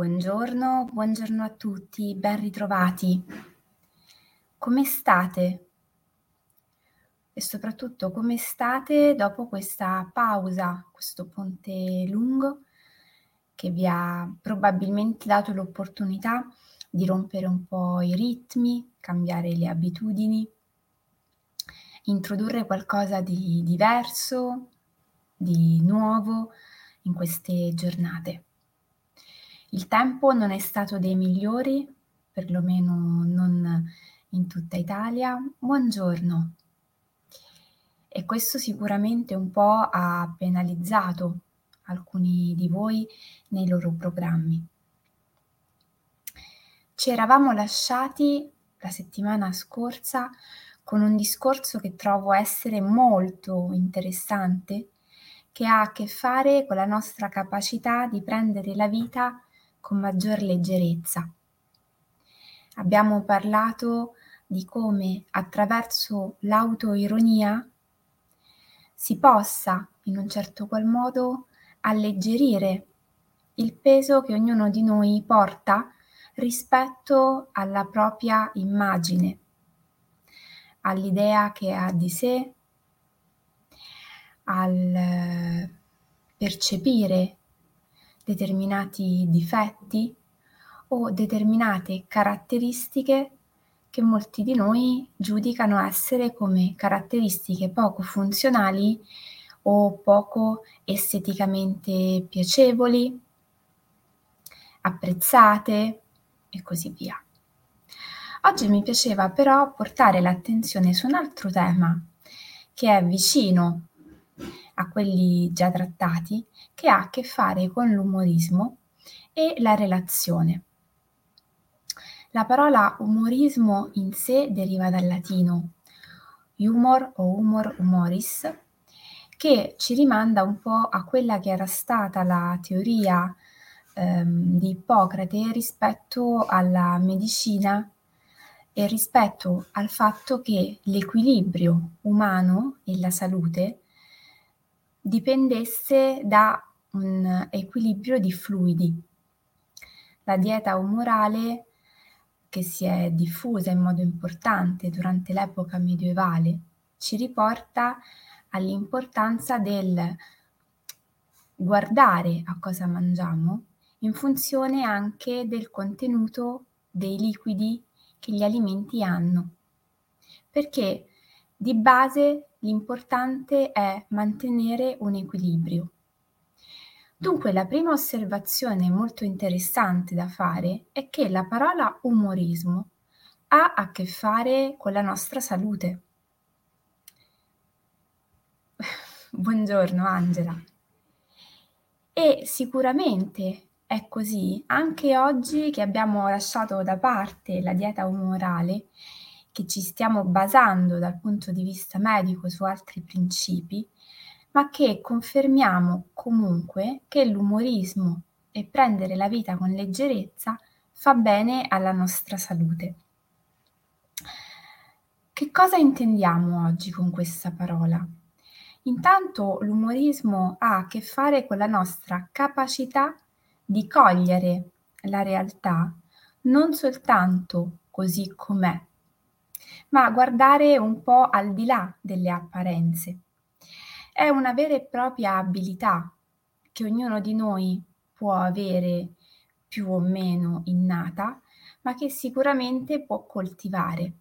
Buongiorno, buongiorno a tutti, ben ritrovati. Come state? E soprattutto come state dopo questa pausa, questo ponte lungo che vi ha probabilmente dato l'opportunità di rompere un po' i ritmi, cambiare le abitudini, introdurre qualcosa di diverso, di nuovo in queste giornate. Il tempo non è stato dei migliori, perlomeno non in tutta Italia. Buongiorno. E questo sicuramente un po' ha penalizzato alcuni di voi nei loro programmi. Ci eravamo lasciati la settimana scorsa con un discorso che trovo essere molto interessante, che ha a che fare con la nostra capacità di prendere la vita con maggior leggerezza. Abbiamo parlato di come attraverso l'autoironia si possa in un certo qual modo alleggerire il peso che ognuno di noi porta rispetto alla propria immagine, all'idea che ha di sé, al percepire determinati difetti o determinate caratteristiche che molti di noi giudicano essere come caratteristiche poco funzionali o poco esteticamente piacevoli, apprezzate e così via. Oggi mi piaceva però portare l'attenzione su un altro tema che è vicino a quelli già trattati, che ha a che fare con l'umorismo e la relazione. La parola umorismo in sé deriva dal latino humor o humor humoris, che ci rimanda un po' a quella che era stata la teoria ehm, di Ippocrate rispetto alla medicina e rispetto al fatto che l'equilibrio umano e la salute dipendesse da un equilibrio di fluidi. La dieta umorale che si è diffusa in modo importante durante l'epoca medievale ci riporta all'importanza del guardare a cosa mangiamo in funzione anche del contenuto dei liquidi che gli alimenti hanno. Perché di base l'importante è mantenere un equilibrio. Dunque la prima osservazione molto interessante da fare è che la parola umorismo ha a che fare con la nostra salute. Buongiorno Angela. E sicuramente è così anche oggi che abbiamo lasciato da parte la dieta umorale che ci stiamo basando dal punto di vista medico su altri principi, ma che confermiamo comunque che l'umorismo e prendere la vita con leggerezza fa bene alla nostra salute. Che cosa intendiamo oggi con questa parola? Intanto l'umorismo ha a che fare con la nostra capacità di cogliere la realtà non soltanto così com'è, ma guardare un po' al di là delle apparenze. È una vera e propria abilità che ognuno di noi può avere più o meno innata, ma che sicuramente può coltivare.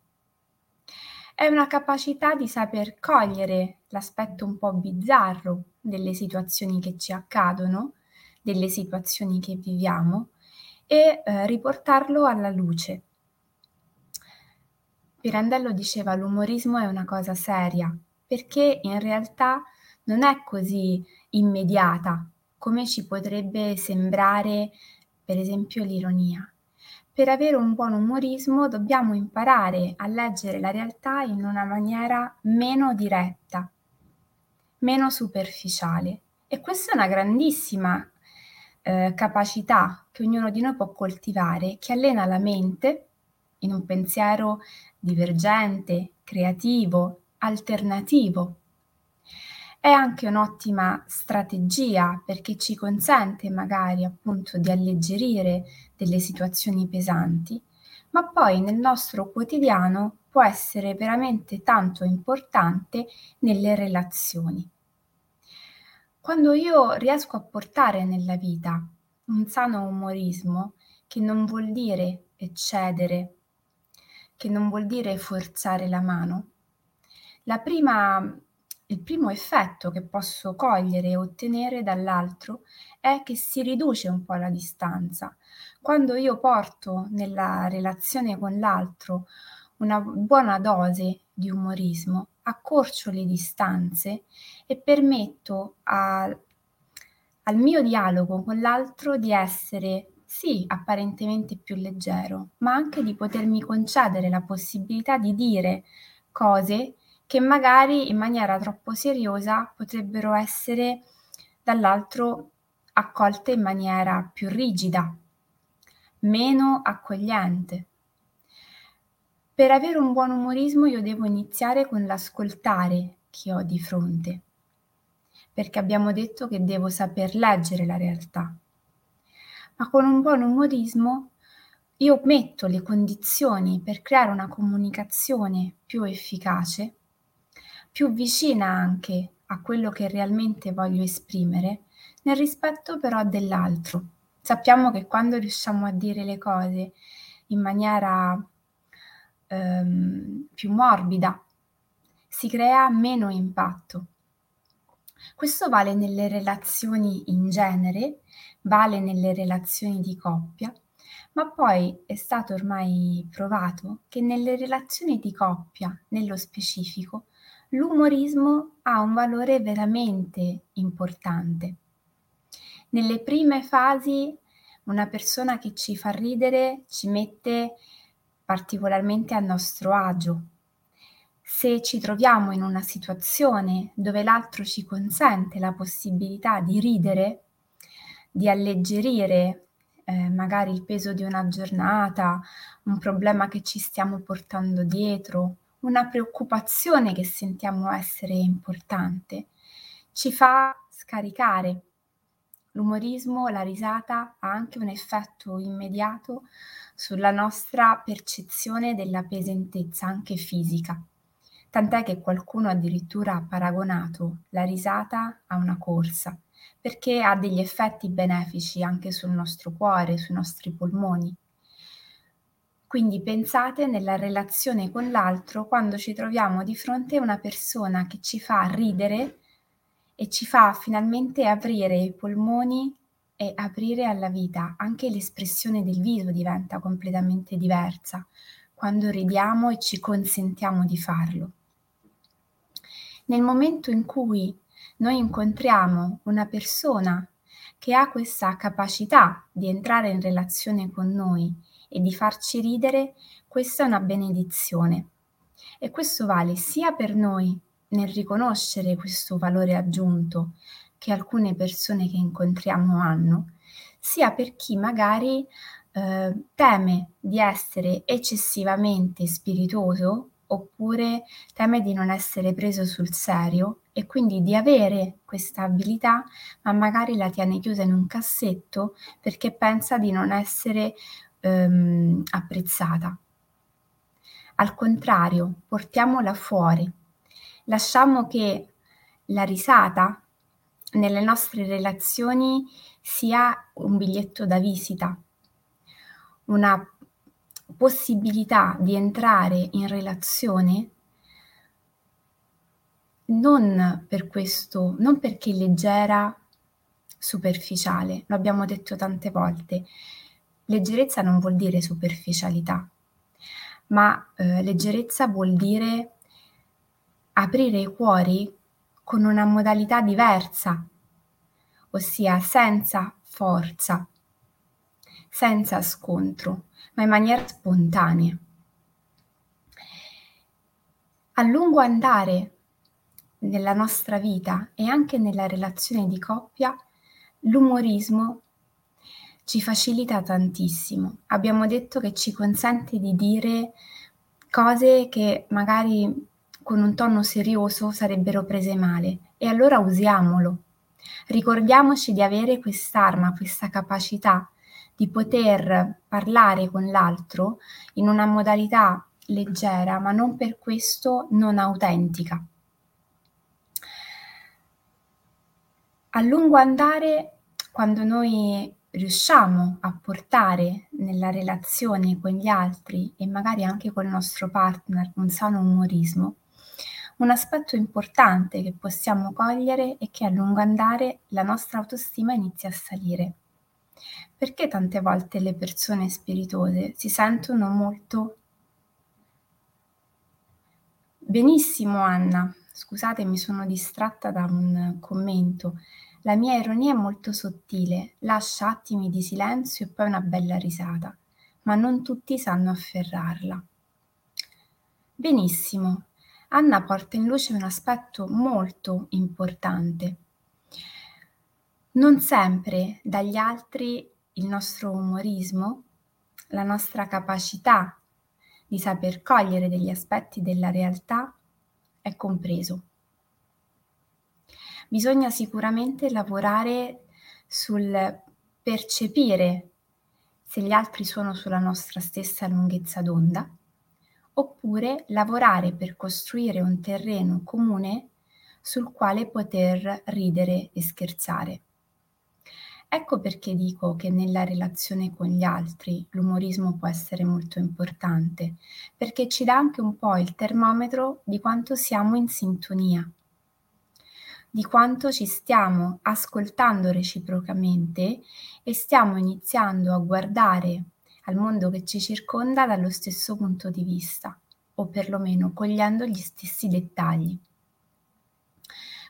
È una capacità di saper cogliere l'aspetto un po' bizzarro delle situazioni che ci accadono, delle situazioni che viviamo e eh, riportarlo alla luce Pirandello diceva l'umorismo è una cosa seria, perché in realtà non è così immediata come ci potrebbe sembrare per esempio l'ironia. Per avere un buon umorismo dobbiamo imparare a leggere la realtà in una maniera meno diretta, meno superficiale. E questa è una grandissima eh, capacità che ognuno di noi può coltivare, che allena la mente in un pensiero divergente, creativo, alternativo. È anche un'ottima strategia perché ci consente magari appunto di alleggerire delle situazioni pesanti, ma poi nel nostro quotidiano può essere veramente tanto importante nelle relazioni. Quando io riesco a portare nella vita un sano umorismo, che non vuol dire eccedere, che non vuol dire forzare la mano, la prima, il primo effetto che posso cogliere e ottenere dall'altro è che si riduce un po' la distanza. Quando io porto nella relazione con l'altro una buona dose di umorismo, accorcio le distanze e permetto a, al mio dialogo con l'altro di essere sì apparentemente più leggero, ma anche di potermi concedere la possibilità di dire cose che magari in maniera troppo seriosa potrebbero essere dall'altro accolte in maniera più rigida, meno accogliente. Per avere un buon umorismo io devo iniziare con l'ascoltare chi ho di fronte, perché abbiamo detto che devo saper leggere la realtà. Ma con un buon umorismo io metto le condizioni per creare una comunicazione più efficace, più vicina anche a quello che realmente voglio esprimere, nel rispetto però dell'altro. Sappiamo che quando riusciamo a dire le cose in maniera ehm, più morbida, si crea meno impatto. Questo vale nelle relazioni in genere, vale nelle relazioni di coppia, ma poi è stato ormai provato che nelle relazioni di coppia, nello specifico, l'umorismo ha un valore veramente importante. Nelle prime fasi una persona che ci fa ridere ci mette particolarmente a nostro agio. Se ci troviamo in una situazione dove l'altro ci consente la possibilità di ridere, di alleggerire eh, magari il peso di una giornata, un problema che ci stiamo portando dietro, una preoccupazione che sentiamo essere importante, ci fa scaricare L'umorismo, la risata ha anche un effetto immediato sulla nostra percezione della pesantezza, anche fisica. Tant'è che qualcuno addirittura ha paragonato la risata a una corsa, perché ha degli effetti benefici anche sul nostro cuore, sui nostri polmoni. Quindi pensate nella relazione con l'altro quando ci troviamo di fronte a una persona che ci fa ridere e ci fa finalmente aprire i polmoni e aprire alla vita. Anche l'espressione del viso diventa completamente diversa quando ridiamo e ci consentiamo di farlo. Nel momento in cui noi incontriamo una persona che ha questa capacità di entrare in relazione con noi e di farci ridere, questa è una benedizione. E questo vale sia per noi nel riconoscere questo valore aggiunto che alcune persone che incontriamo hanno, sia per chi magari eh, teme di essere eccessivamente spiritoso oppure teme di non essere preso sul serio e quindi di avere questa abilità ma magari la tiene chiusa in un cassetto perché pensa di non essere ehm, apprezzata. Al contrario, portiamola fuori, lasciamo che la risata nelle nostre relazioni sia un biglietto da visita, una possibilità di entrare in relazione non per questo, non perché leggera, superficiale, lo abbiamo detto tante volte. Leggerezza non vuol dire superficialità, ma eh, leggerezza vuol dire aprire i cuori con una modalità diversa, ossia senza forza, senza scontro, ma in maniera spontanea. A lungo andare nella nostra vita e anche nella relazione di coppia, l'umorismo ci facilita tantissimo. Abbiamo detto che ci consente di dire cose che magari con un tono serioso sarebbero prese male E allora usiamolo. Ricordiamoci di avere quest'arma, questa capacità di poter parlare con l'altro in una modalità leggera, ma non per questo non autentica. A lungo andare, quando noi riusciamo a portare nella relazione con gli altri e magari anche col nostro partner un sano umorismo, un aspetto importante che possiamo cogliere è che a lungo andare la nostra autostima inizia a salire. Perché tante volte le persone spiritose si sentono molto Benissimo Anna, scusate mi sono distratta da un commento. La mia ironia è molto sottile, lascia attimi di silenzio e poi una bella risata, ma non tutti sanno afferrarla. Benissimo, Anna porta in luce un aspetto molto importante. Non sempre dagli altri il nostro umorismo, la nostra capacità di saper cogliere degli aspetti della realtà è compreso. Bisogna sicuramente lavorare sul percepire se gli altri sono sulla nostra stessa lunghezza d'onda, oppure lavorare per costruire un terreno comune sul quale poter ridere e scherzare. Ecco perché dico che nella relazione con gli altri l'umorismo può essere molto importante, perché ci dà anche un po' il termometro di quanto siamo in sintonia, di quanto ci stiamo ascoltando reciprocamente e stiamo iniziando a guardare al mondo che ci circonda dallo stesso punto di vista, o perlomeno cogliendo gli stessi dettagli.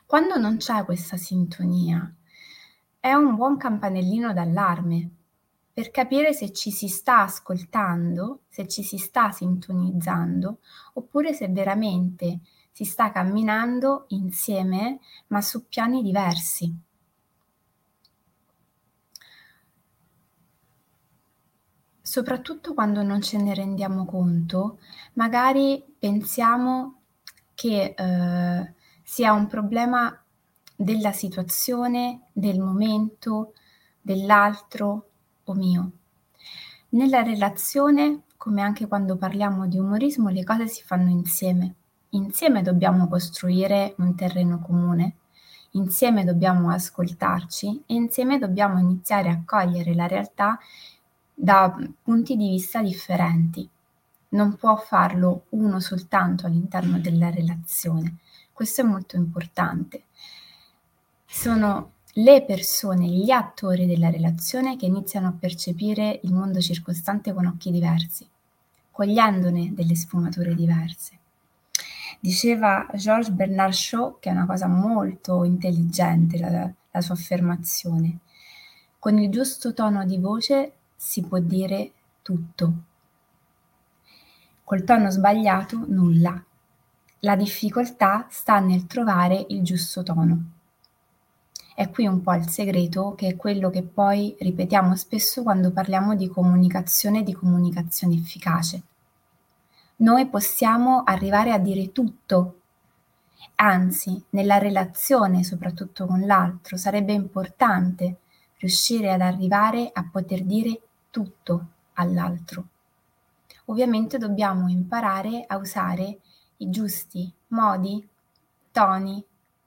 Quando non c'è questa sintonia, è un buon campanellino d'allarme per capire se ci si sta ascoltando, se ci si sta sintonizzando, oppure se veramente si sta camminando insieme ma su piani diversi. Soprattutto quando non ce ne rendiamo conto, magari pensiamo che eh, sia un problema della situazione, del momento, dell'altro o mio. Nella relazione, come anche quando parliamo di umorismo, le cose si fanno insieme. Insieme dobbiamo costruire un terreno comune, insieme dobbiamo ascoltarci e insieme dobbiamo iniziare a cogliere la realtà da punti di vista differenti. Non può farlo uno soltanto all'interno della relazione. Questo è molto importante sono le persone, gli attori della relazione che iniziano a percepire il mondo circostante con occhi diversi, cogliendone delle sfumature diverse. Diceva Georges Bernard Shaw, che è una cosa molto intelligente la, la sua affermazione, con il giusto tono di voce si può dire tutto. Col tono sbagliato nulla. La difficoltà sta nel trovare il giusto tono. È qui un po' il segreto, che è quello che poi ripetiamo spesso quando parliamo di comunicazione e di comunicazione efficace. Noi possiamo arrivare a dire tutto, anzi, nella relazione, soprattutto con l'altro, sarebbe importante riuscire ad arrivare a poter dire tutto all'altro. Ovviamente dobbiamo imparare a usare i giusti modi, toni,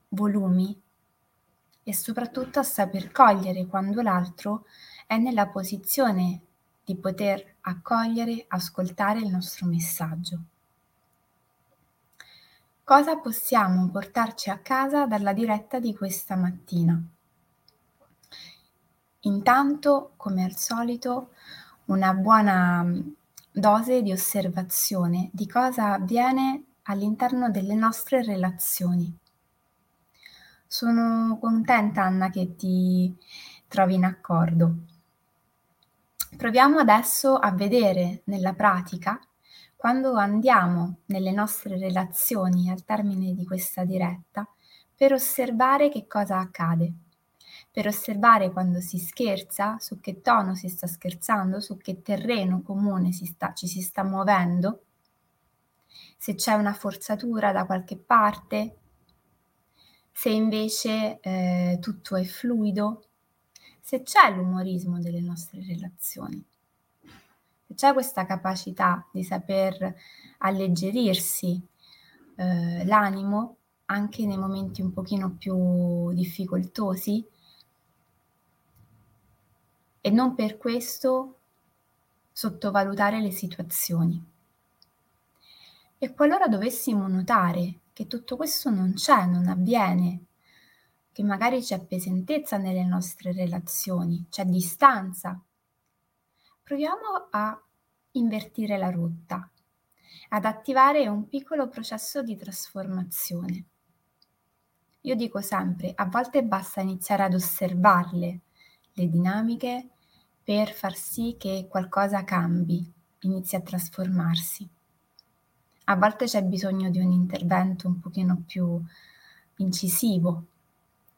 volumi e soprattutto a saper cogliere quando l'altro è nella posizione di poter accogliere, ascoltare il nostro messaggio. Cosa possiamo portarci a casa dalla diretta di questa mattina? Intanto, come al solito, una buona dose di osservazione di cosa avviene all'interno delle nostre relazioni. Sono contenta Anna che ti trovi in accordo. Proviamo adesso a vedere nella pratica quando andiamo nelle nostre relazioni al termine di questa diretta per osservare che cosa accade, per osservare quando si scherza, su che tono si sta scherzando, su che terreno comune si sta, ci si sta muovendo, se c'è una forzatura da qualche parte, Se invece eh, tutto è fluido, se c'è l'umorismo delle nostre relazioni, se c'è questa capacità di saper alleggerirsi eh, l'animo anche nei momenti un pochino più difficoltosi e non per questo sottovalutare le situazioni. E qualora dovessimo notare che tutto questo non c'è, non avviene, che magari c'è pesantezza nelle nostre relazioni, c'è distanza, proviamo a invertire la rotta, ad attivare un piccolo processo di trasformazione. Io dico sempre, a volte basta iniziare ad osservarle, le dinamiche, per far sì che qualcosa cambi, inizi a trasformarsi. A volte c'è bisogno di un intervento un pochino più incisivo,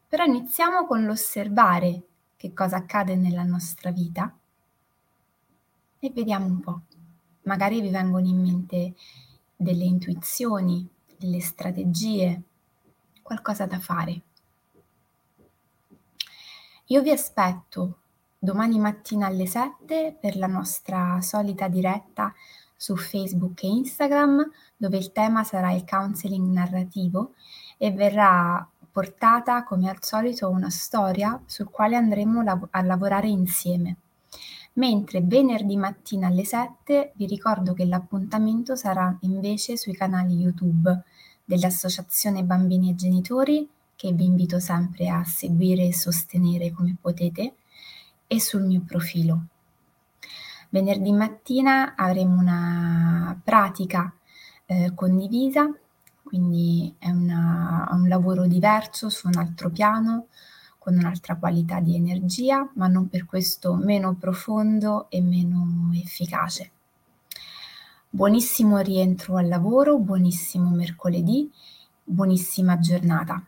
però iniziamo con l'osservare che cosa accade nella nostra vita e vediamo un po'. Magari vi vengono in mente delle intuizioni, delle strategie, qualcosa da fare. Io vi aspetto domani mattina alle 7 per la nostra solita diretta su Facebook e Instagram, dove il tema sarà il counseling narrativo e verrà portata come al solito una storia sul quale andremo a lavorare insieme. Mentre venerdì mattina alle 7 vi ricordo che l'appuntamento sarà invece sui canali YouTube dell'Associazione Bambini e Genitori, che vi invito sempre a seguire e sostenere come potete, e sul mio profilo. Venerdì mattina avremo una pratica eh, condivisa, quindi è una, un lavoro diverso su un altro piano, con un'altra qualità di energia, ma non per questo meno profondo e meno efficace. Buonissimo rientro al lavoro, buonissimo mercoledì, buonissima giornata.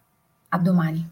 A domani.